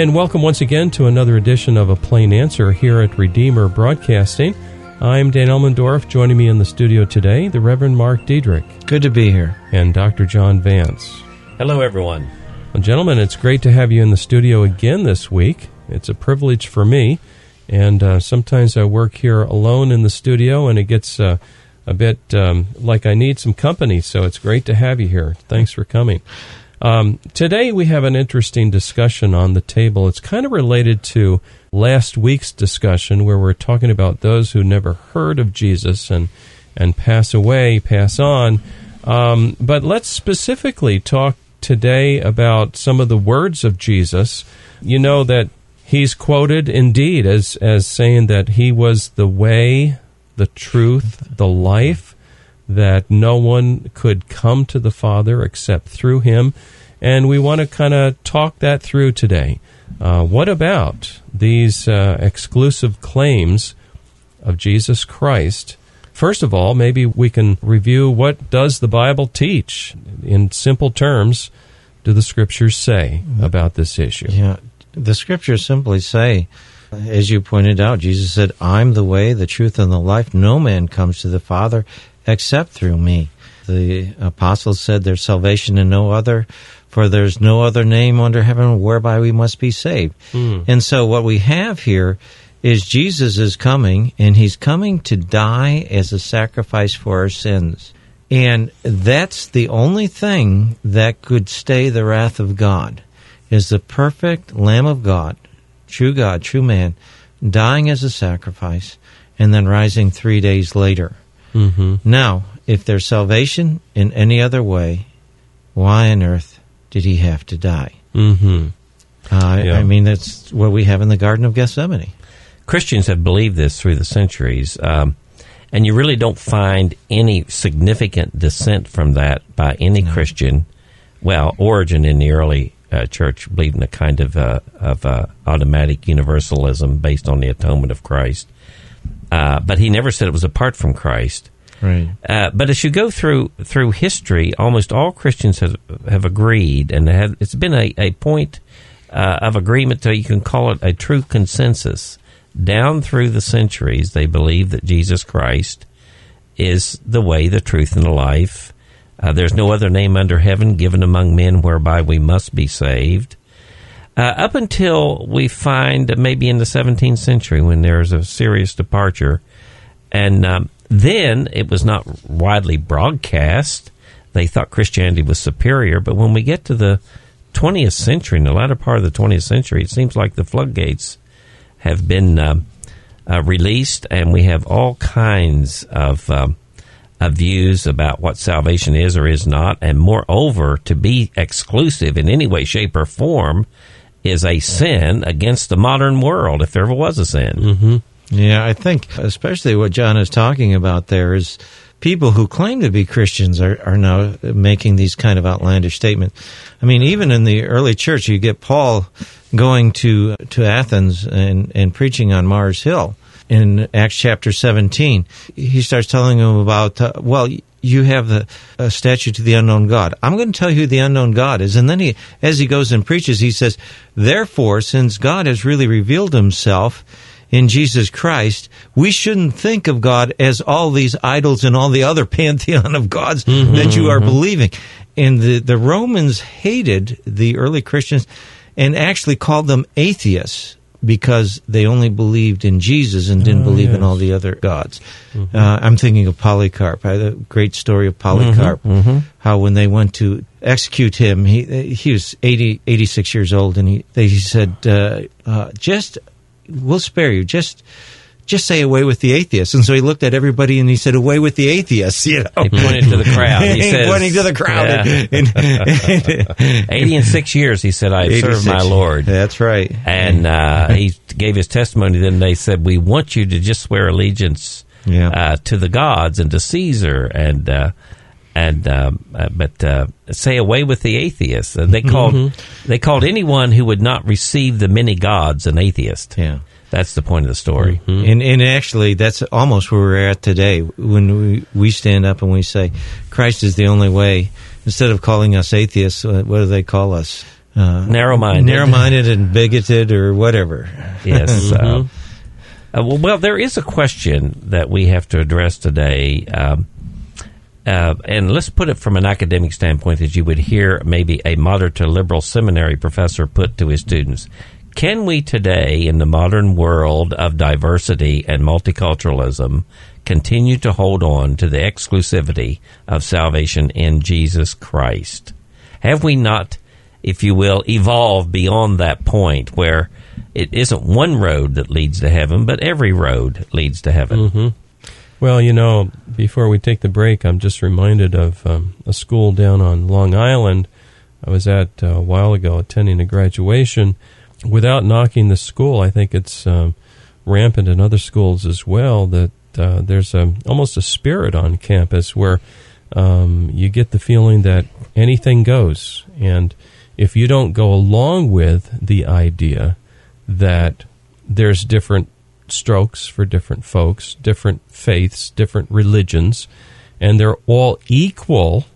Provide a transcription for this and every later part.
And welcome once again to another edition of A Plain Answer here at Redeemer Broadcasting. I'm Dan Elmendorf. Joining me in the studio today, the Reverend Mark Diedrich. Good to be here. And Dr. John Vance. Hello, everyone. Well, gentlemen, it's great to have you in the studio again this week. It's a privilege for me. And uh, sometimes I work here alone in the studio, and it gets uh, a bit um, like I need some company. So it's great to have you here. Thanks for coming. Um, today we have an interesting discussion on the table. It's kind of related to last week's discussion where we're talking about those who never heard of Jesus and and pass away, pass on. Um, but let's specifically talk today about some of the words of Jesus. You know that he's quoted indeed as as saying that he was the way, the truth, the life that no one could come to the Father except through him. And we want to kind of talk that through today. Uh, what about these uh, exclusive claims of Jesus Christ? First of all, maybe we can review what does the Bible teach in simple terms. Do the scriptures say about this issue? Yeah, the scriptures simply say, as you pointed out, Jesus said, "I'm the way, the truth, and the life. No man comes to the Father except through me. The apostles said there's salvation in no other, for there's no other name under heaven whereby we must be saved. Mm. And so what we have here is Jesus is coming, and he's coming to die as a sacrifice for our sins. And that's the only thing that could stay the wrath of God, is the perfect Lamb of God, true God, true man, dying as a sacrifice, and then rising three days later. Mm-hmm. Now, if there's salvation in any other way, why on earth did he have to die? Mm-hmm. Uh, Yeah. I mean, that's what we have in the Garden of Gethsemane. Christians have believed this through the centuries, um, and you really don't find any significant dissent from that by any Christian. Well, Origen in the early uh, church believed in a kind of uh, of uh, automatic universalism based on the atonement of Christ, uh, but he never said it was apart from Christ. Right. Uh, but as you go through through history, almost all Christians have have agreed, and have, it's been a, a point uh, of agreement. So you can call it a true consensus. Down through the centuries, they believe that Jesus Christ is the way, the truth, and the life. Uh, there's no other name under heaven given among men whereby we must be saved. Uh, up until we find maybe in the 17th century when there's a serious departure, and um, then it was not widely broadcast. They thought Christianity was superior, but when we get to the 20th century, in the latter part of the 20th century, it seems like the floodgates have been um, uh, released, and we have all kinds of, um, of views about what salvation is or is not. And moreover, to be exclusive in any way, shape, or form is a sin against the modern world, if there ever was a sin. Mm-hmm. Yeah, I think especially what John is talking about there is people who claim to be Christians are, are now making these kind of outlandish statements. I mean, even in the early church, you get Paul going to to Athens and, and preaching on Mars Hill in Acts chapter 17. He starts telling them about, uh, well, you have the uh, statue to the unknown God. I'm going to tell you who the unknown God is. And then he, as he goes and preaches, he says, therefore, since God has really revealed himself, in Jesus Christ, we shouldn't think of God as all these idols and all the other pantheon of gods that you are believing. And the, the Romans hated the early Christians and actually called them atheists because they only believed in Jesus and didn't Oh, believe in all the other gods. Uh, I'm thinking of Polycarp, uh, the great story of Polycarp, how when they went to execute him, he he was 80, 86 years old, and he they he said, uh, uh, "Just we'll spare you. Just just say away with the atheists." And so he looked at everybody and he said, "Away with the atheists." You know, He pointed to the crowd. He says, pointing to the crowd. Yeah. And- and- 80 and six years, he said, I have served my Lord. That's right. And uh, he gave his testimony. Then they said, We want you to just swear allegiance Yeah. uh, to the gods and to Caesar. And uh, and um, uh, but uh, say away with the atheists. They called they called anyone who would not receive the many gods an atheist. Yeah. That's the point of the story. And, and actually, that's almost where we're at today. When we, we stand up and we say, Christ is the only way, instead of calling us atheists, uh, what do they call us? uh, narrow-minded, narrow-minded and bigoted or whatever. Yes. Mhm. Uh, well, well, there is a question that we have to address today. Um, uh, and let's put it from an academic standpoint as you would hear maybe a moderate to liberal seminary professor put to his students. Can we today, in the modern world of diversity and multiculturalism, continue to hold on to the exclusivity of salvation in Jesus Christ? Have we not, if you will, evolved beyond that point where it isn't one road that leads to heaven, but every road leads to heaven? Mm-hmm. Well, you know, before we take the break, I'm just reminded of um, a school down on Long Island I was at uh, a while ago attending a graduation. Without knocking the school, I think it's um, rampant in other schools as well that uh, there's a, almost a spirit on campus where um, you get the feeling that anything goes. And if you don't go along with the idea that there's different strokes for different folks, different faiths, different religions, and they're all equal,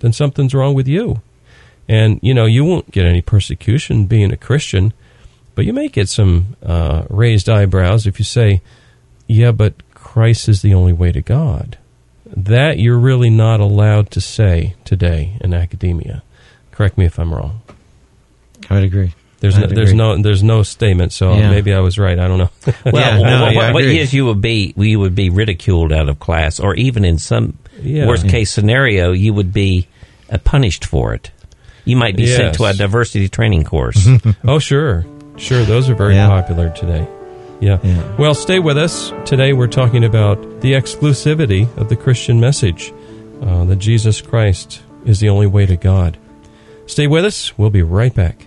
then something's wrong with you. And, you know, you won't get any persecution being a Christian, but you may get some uh, raised eyebrows if you say, yeah, but Christ is the only way to God. That you're really not allowed to say today in academia. Correct me if I'm wrong. I would agree. There's no, there's no there's no statement, so Yeah. maybe I was right. I don't know. Well, Yeah, no, what, yeah, I what agree. you would be you would be ridiculed out of class, or even in some Yeah. worst case scenario, you would be uh, punished for it. You might be sent to a diversity training course. oh, sure, sure. Those are very Yeah. popular today. Yeah. Yeah. Well, stay with us. Today we're talking about the exclusivity of the Christian message uh, that Jesus Christ is the only way to God. Stay with us. We'll be right back.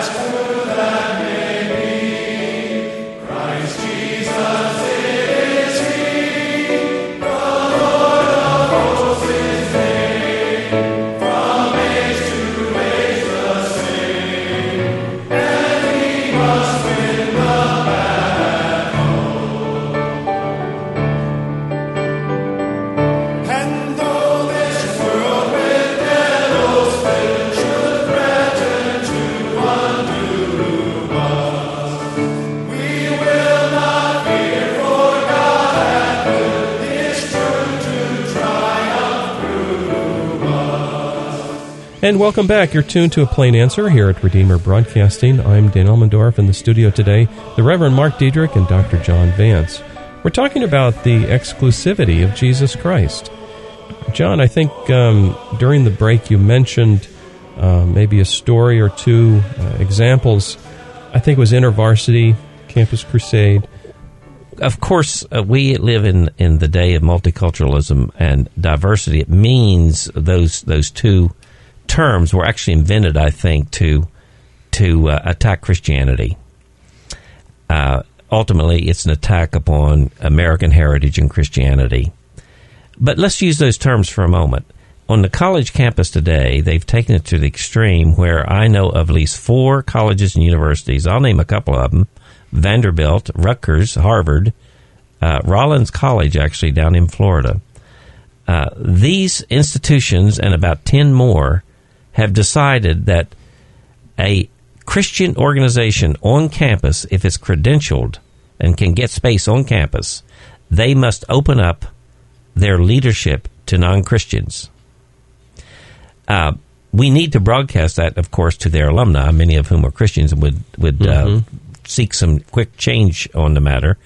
And welcome back. You're tuned to a plain answer here at Redeemer Broadcasting. I'm Dan Elmendorf in the studio today, the Reverend Mark Diedrich and Dr. John Vance. We're talking about the exclusivity of Jesus Christ. John, I think um, during the break you mentioned uh, maybe a story or two, uh, examples. I think it was InterVarsity, Campus Crusade. of course, uh, we live in, in the day of multiculturalism and diversity. It means those those two terms were actually invented, I think, to to uh, attack Christianity. Uh, ultimately, it's an attack upon American heritage and Christianity. But let's use those terms for a moment. On the college campus today, they've taken it to the extreme where I know of at least four colleges and universities. I'll name a couple of them Vanderbilt, Rutgers, Harvard, uh, Rollins College, actually, down in Florida. Uh, these institutions and about 10 more have decided that a Christian organization on campus, if it's credentialed and can get space on campus, they must open up their leadership to non Christians. Uh, we need to broadcast that, of course, to their alumni, many of whom are Christians and would would uh, seek some quick change on the matter.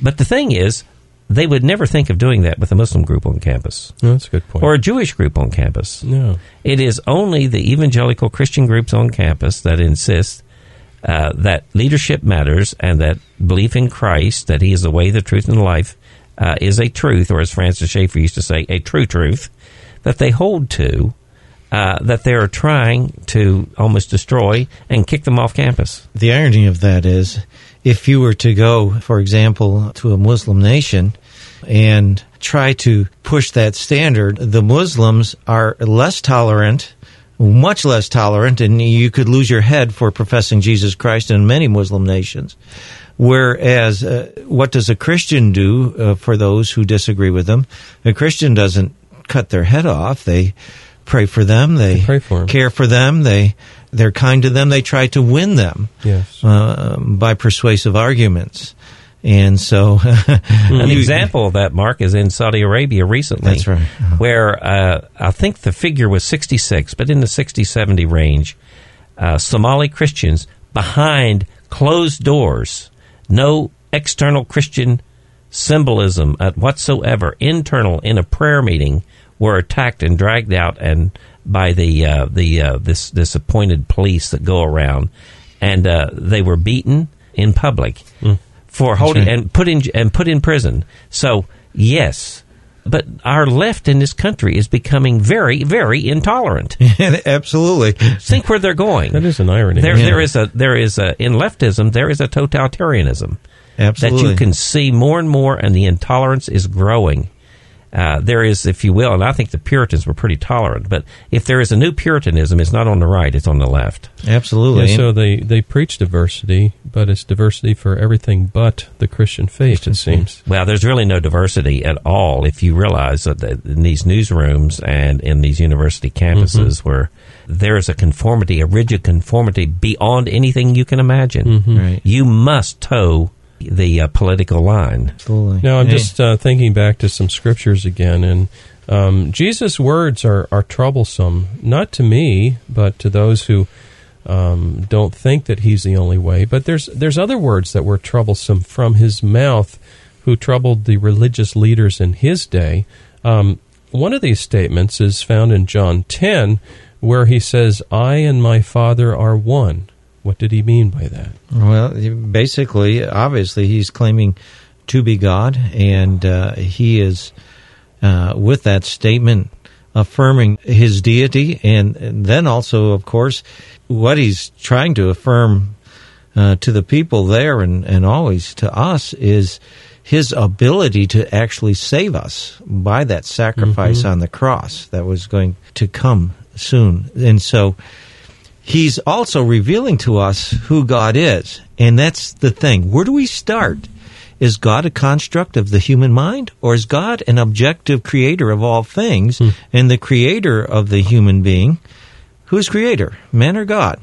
But the thing is, they would never think of doing that with a Muslim group on campus No, that's a good point. or a Jewish group on campus. no. It is only the evangelical Christian groups on campus that insist uh, that leadership matters and that belief in Christ, that He is the way, the truth, and the life, uh, is a truth, or as Francis Schaeffer used to say, a true truth, that they hold to, uh, that they are trying to almost destroy and kick them off campus. The irony of that is, if you were to go, for example, to a Muslim nation and try to push that standard, the Muslims are less tolerant, much less tolerant, and you could lose your head for professing Jesus Christ in many Muslim nations. Whereas, uh, what does a Christian do uh, for those who disagree with them? A Christian doesn't cut their head off. They pray for them. They, They pray for 'em. care for them. They they're kind to them. They try to win them Yes. uh, by persuasive arguments. And so, An example of that, Mark, is in Saudi Arabia recently. That's right. Uh-huh. Where uh, I think the figure was 66, but in the 60 70 range, uh, Somali Christians behind closed doors, no external Christian symbolism at whatsoever, internal in a prayer meeting, were attacked and dragged out and by the uh, the uh, this this appointed police that go around, and uh, they were beaten in public for holding right. and put in and put in prison. So yes, but our left in this country is becoming very very intolerant. absolutely. Think where they're going. That is an irony. There, Yeah. there is a there is a in leftism there is a totalitarianism Absolutely. that you can see more and more, and the intolerance is growing. Uh, there is, if you will, and I think the Puritans were pretty tolerant, but if there is a new Puritanism, it's not on the right; it's on the left. Absolutely. Yeah, so they, they preach diversity, but it's diversity for everything but the Christian faith, it seems. Well, there's really no diversity at all if you realize that in these newsrooms and in these university campuses where there is a conformity, a rigid conformity beyond anything you can imagine. Right. You must toe the uh, political line. Absolutely. Now, I'm Hey. just uh, thinking back to some scriptures again, and um, Jesus' words are, are troublesome, not to me, but to those who um, don't think that he's the only way. But there's there's other words that were troublesome from his mouth, who troubled the religious leaders in his day. Um, one of these statements is found in John 10, where he says, "I and my Father are one." What did he mean by that? Well, basically, obviously, he's claiming to be God, and uh, he is, uh, with that statement, affirming his deity, and, and then also, of course, what he's trying to affirm uh, to the people there and, and always to us is his ability to actually save us by that sacrifice on the cross that was going to come soon. And so, he's also revealing to us who God is. And that's the thing. Where do we start? Is God a construct of the human mind, or is God an objective creator of all things and the creator of the human being? Who's creator, man or God?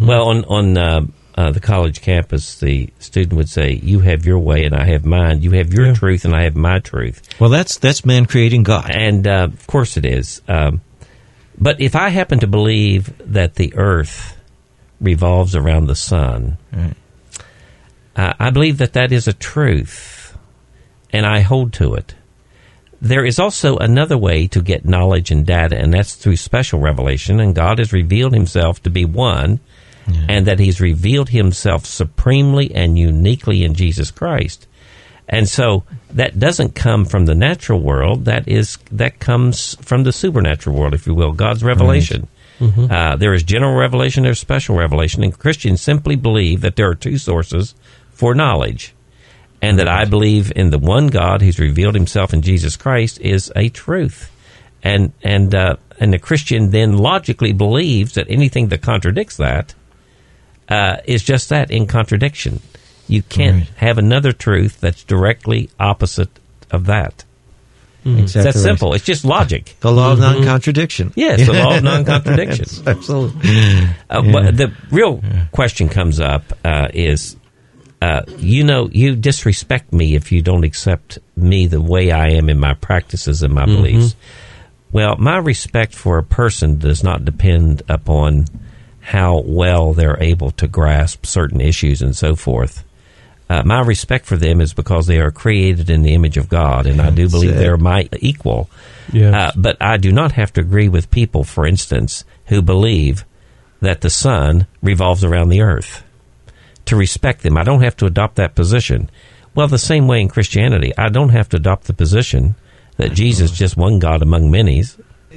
Well, on on uh, uh, the college campus, the student would say, "You have your way, and I have mine. You have your Yeah. truth, and I have my truth." Well, that's that's man creating God. And uh, of course, it is. Um, but if I happen to believe that the Earth revolves around the sun, Right. uh, I believe that that is a truth, and I hold to it. there is also another way to get knowledge and data, and that's through special revelation. And God has revealed Himself to be one, and that He's revealed Himself supremely and uniquely in Jesus Christ. And so that doesn't come from the natural world. That is that comes from the supernatural world, if you will, God's revelation. Uh, there is general revelation, there's special revelation, and Christians simply believe that there are two sources for knowledge, and that I believe in the one God who's revealed Himself in Jesus Christ is a truth, and and uh, and the Christian then logically believes that anything that contradicts that uh, is just that in contradiction. You can't Right. have another truth that's directly opposite of that. Exactly. It's that right. simple. It's just logic. The law of non-contradiction. Yes, the law of non-contradiction. Absolutely. Uh, But the real question comes up uh, is, uh, you know, you disrespect me if you don't accept me the way I am in my practices and my beliefs. Well, my respect for a person does not depend upon how well they're able to grasp certain issues and so forth. Uh, my respect for them is because they are created in the image of God, and I do believe they're my equal. Yes. Uh, but I do not have to agree with people, for instance, who believe that the sun revolves around the earth. To respect them, I don't have to adopt that position. Well, the same way in Christianity, I don't have to adopt the position that Jesus is just one God among many.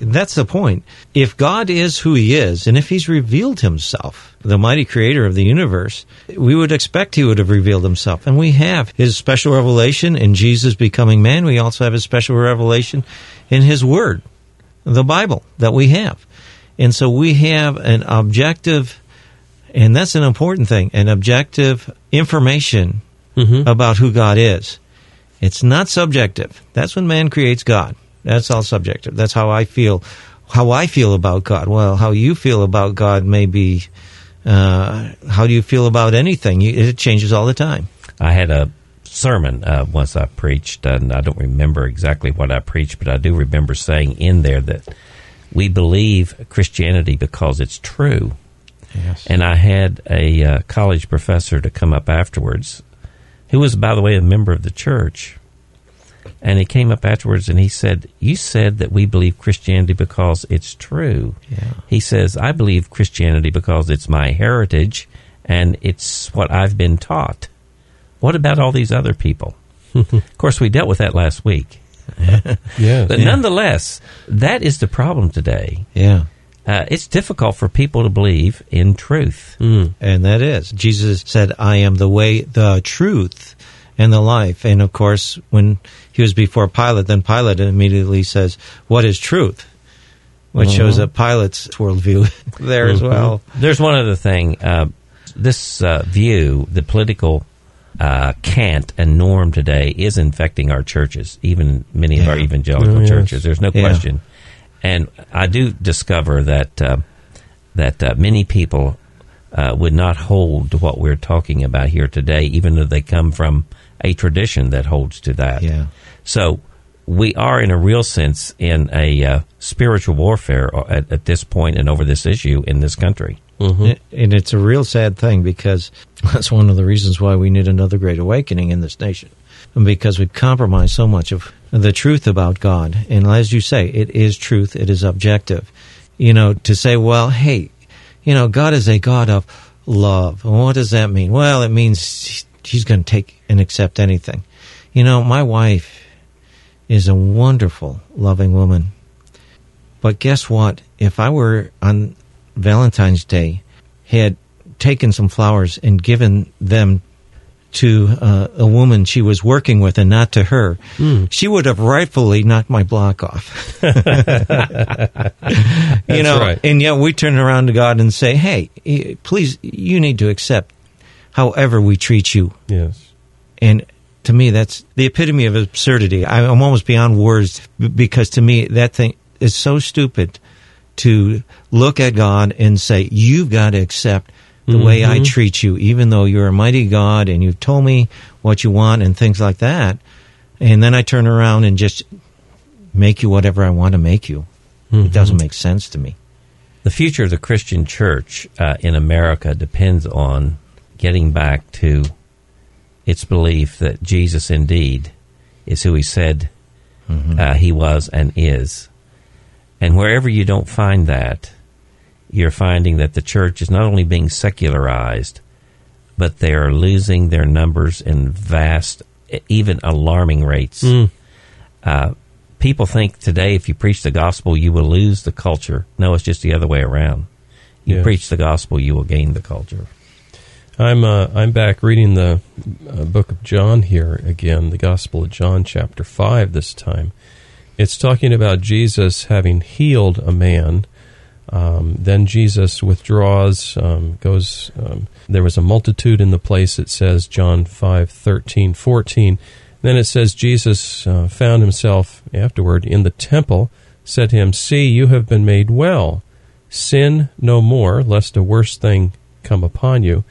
That's the point. If God is who He is, and if He's revealed Himself, the mighty creator of the universe, we would expect He would have revealed Himself. And we have His special revelation in Jesus becoming man. We also have His special revelation in His Word, the Bible that we have. And so we have an objective, and that's an important thing, an objective information mm-hmm. about who God is. It's not subjective. That's when man creates God. That's all subjective. That's how I feel. How I feel about God. Well, how you feel about God may be. Uh, how do you feel about anything? You, it changes all the time. I had a sermon uh, once I preached, and I don't remember exactly what I preached, but I do remember saying in there that we believe Christianity because it's true. Yes. And I had a uh, college professor to come up afterwards, who was, by the way, a member of the church. And he came up afterwards and he said, You said that we believe Christianity because it's true. Yeah. He says, I believe Christianity because it's my heritage and it's what I've been taught. What about all these other people? of course, we dealt with that last week. yes. But nonetheless, that is the problem today. Yeah. Uh, it's difficult for people to believe in truth. And that is. Jesus said, I am the way, the truth, and the life. And of course, when he was before Pilate, then Pilate immediately says, What is truth? Which shows that Pilate's worldview there as well. There's one other thing. Uh, this uh, view, the political uh, cant and norm today, is infecting our churches, even many of our evangelical Oh, yes. churches. There's no Yeah. question. And I do discover that uh, that uh, many people uh, would not hold to what we're talking about here today, even though they come from a tradition that holds to that. Yeah. So we are, in a real sense, in a uh, spiritual warfare at, at this point and over this issue in this country. And it's a real sad thing because that's one of the reasons why we need another great awakening in this nation. Because we've compromised so much of the truth about God. And as you say, it is truth, it is objective. You know, to say, well, hey, you know, God is a God of love. Well, what does that mean? Well, it means He's going to take and accept anything. You know, my wife is a wonderful, loving woman. But guess what? If I were on Valentine's Day, had taken some flowers and given them to uh, a woman she was working with and not to her, she would have rightfully knocked my block off. you know, right. and yet we turn around to God and say, "Hey, eh, please, you need to accept however we treat you." Yes. And to me, that's the epitome of absurdity. I- I'm almost beyond words because to me, that thing is so stupid to look at God and say, you've got to accept the way I treat you, even though you're a mighty God and you've told me what you want and things like that. And then I turn around and just make you whatever I want to make you. It doesn't make sense to me. The future of the Christian church uh, in America depends on getting back to its belief that Jesus indeed is who he said uh, he was and is. And wherever you don't find that, you're finding that the church is not only being secularized, but they are losing their numbers in vast, even alarming rates. Uh, people think today if you preach the gospel, you will lose the culture. No, it's just the other way around. You Yeah. preach the gospel, you will gain the culture. I'm uh, I'm back reading the uh, book of John here again, the Gospel of John, chapter five. This time, it's talking about Jesus having healed a man. Um, then Jesus withdraws, um, goes. Um, there was a multitude in the place. It says John five thirteen fourteen. Then it says Jesus uh, found himself afterward in the temple. Said to him, "See, you have been made well. Sin no more, lest a worse thing come upon you."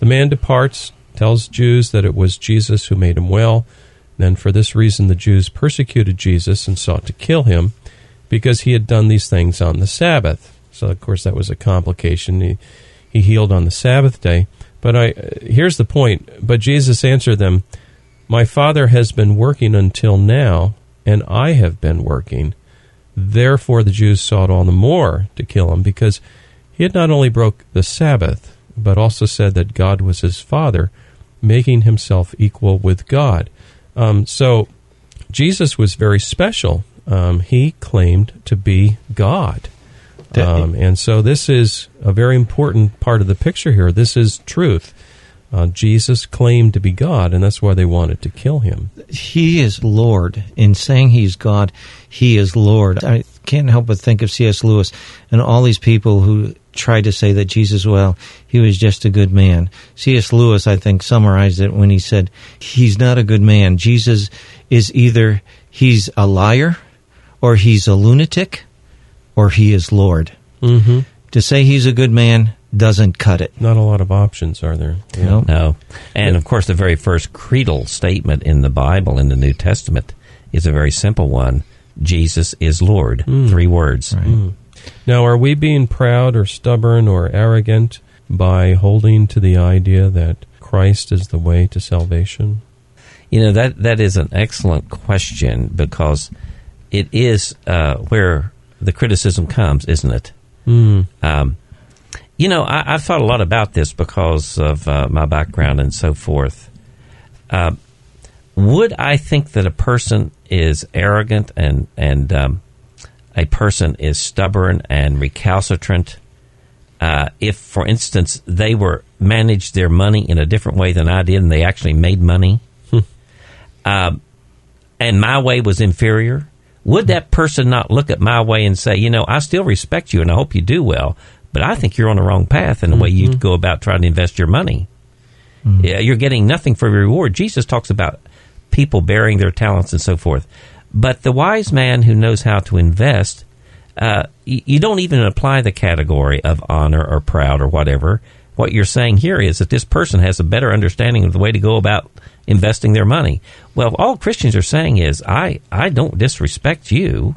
The man departs, tells Jews that it was Jesus who made him well. Then, for this reason, the Jews persecuted Jesus and sought to kill him because he had done these things on the Sabbath. So, of course, that was a complication. He, he healed on the Sabbath day. But I, here's the point. But Jesus answered them, My Father has been working until now, and I have been working. Therefore, the Jews sought all the more to kill him because he had not only broke the Sabbath, but also said that God was his Father, making himself equal with God. Um, so Jesus was very special. Um, he claimed to be God. Um, and so this is a very important part of the picture here. This is truth. Uh, Jesus claimed to be God, and that's why they wanted to kill him. He is Lord. In saying He's God, He is Lord. I can't help but think of C.S. Lewis and all these people who tried to say that Jesus, well, he was just a good man. C.S. Lewis, I think, summarized it when he said, He's not a good man. Jesus is either He's a liar, or He's a lunatic, or He is Lord. Mm-hmm. To say He's a good man doesn't cut it. Not a lot of options, are there? Yeah. Nope. No. And of course, the very first creedal statement in the Bible, in the New Testament, is a very simple one Jesus is Lord. Three words. Now, are we being proud or stubborn or arrogant by holding to the idea that Christ is the way to salvation? You know, that, that is an excellent question because it is uh, where the criticism comes, isn't it? Mm. Um, you know, I, I've thought a lot about this because of uh, my background and so forth. Uh, would I think that a person is arrogant and and um, a person is stubborn and recalcitrant uh, if, for instance, they were managed their money in a different way than I did and they actually made money, um, and my way was inferior? Would that person not look at my way and say, you know, I still respect you and I hope you do well, but I think you're on the wrong path in the way you go about trying to invest your money? Yeah, you're getting nothing for your reward. Jesus talks about people bearing their talents and so forth. But the wise man who knows how to invest, uh, y- you don't even apply the category of honor or proud or whatever. What you're saying here is that this person has a better understanding of the way to go about investing their money. Well, all Christians are saying is, I, I don't disrespect you,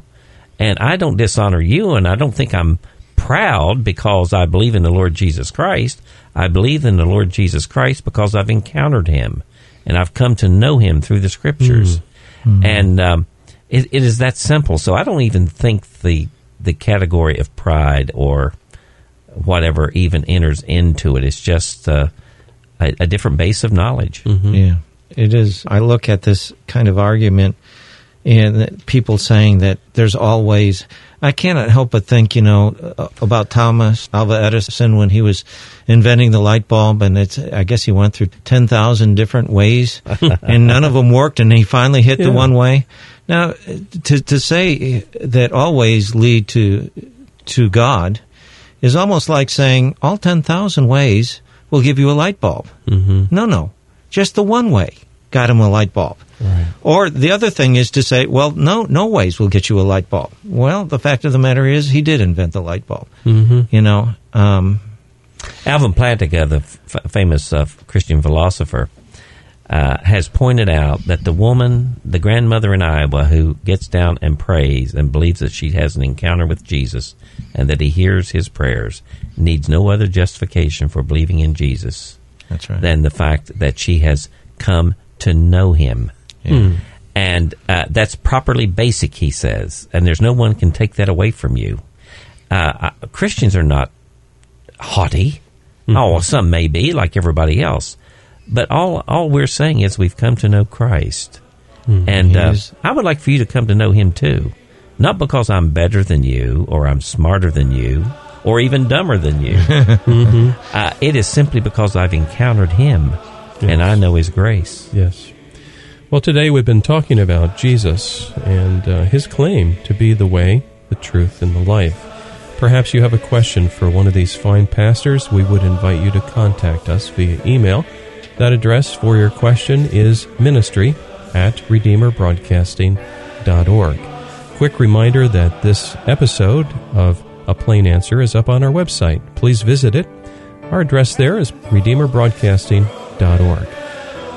and I don't dishonor you, and I don't think I'm proud because I believe in the Lord Jesus Christ. I believe in the Lord Jesus Christ because I've encountered him and I've come to know him through the scriptures. And um, it, it is that simple. So I don't even think the the category of pride or whatever even enters into it. It's just uh, a, a different base of knowledge. Yeah, it is. I look at this kind of argument and people saying that there's always. I cannot help but think, you know, uh, about Thomas Alva Edison when he was inventing the light bulb, and it's. I guess he went through ten thousand different ways, and none of them worked, and he finally hit the one way. Now, to to say that always lead to to God is almost like saying all ten thousand ways will give you a light bulb. Mm-hmm. No, no. Just the one way got him a light bulb. Right. Or the other thing is to say, well, no, no ways will get you a light bulb. Well, the fact of the matter is, he did invent the light bulb. Mm-hmm. You know, um, Alvin Plantinga, the f- famous uh, Christian philosopher, uh, has pointed out that the woman, the grandmother in Iowa, who gets down and prays and believes that she has an encounter with Jesus and that he hears his prayers, needs no other justification for believing in Jesus that's right. than the fact that she has come to know him. Yeah. And uh, that's properly basic, he says. And there's no one can take that away from you. Uh, uh, Christians are not haughty. Oh, well, some may be, like everybody else. But all, all we're saying is we've come to know Christ. And uh, I would like for you to come to know him too. Not because I'm better than you, or I'm smarter than you, or even dumber than you. uh, it is simply because I've encountered him and I know his grace. Yes. Well, today we've been talking about Jesus and uh, his claim to be the way, the truth, and the life. Perhaps you have a question for one of these fine pastors. We would invite you to contact us via email. That address for your question is ministry at redeemerbroadcasting.org. Quick reminder that this episode of A Plain Answer is up on our website. Please visit it. Our address there is redeemerbroadcasting.org.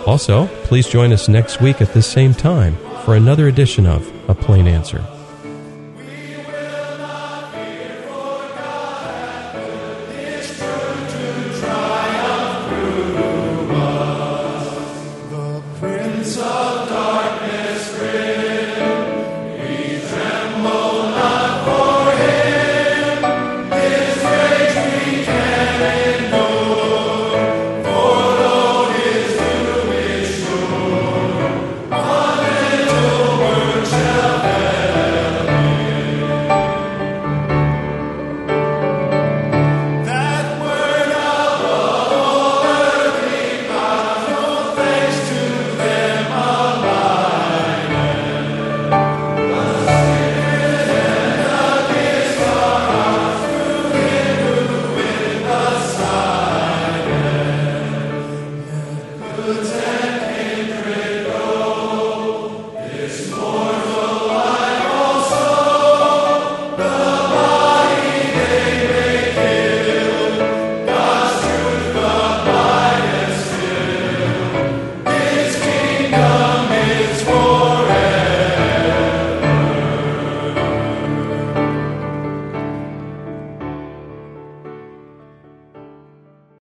Also, please join us next week at this same time for another edition of A Plain Answer.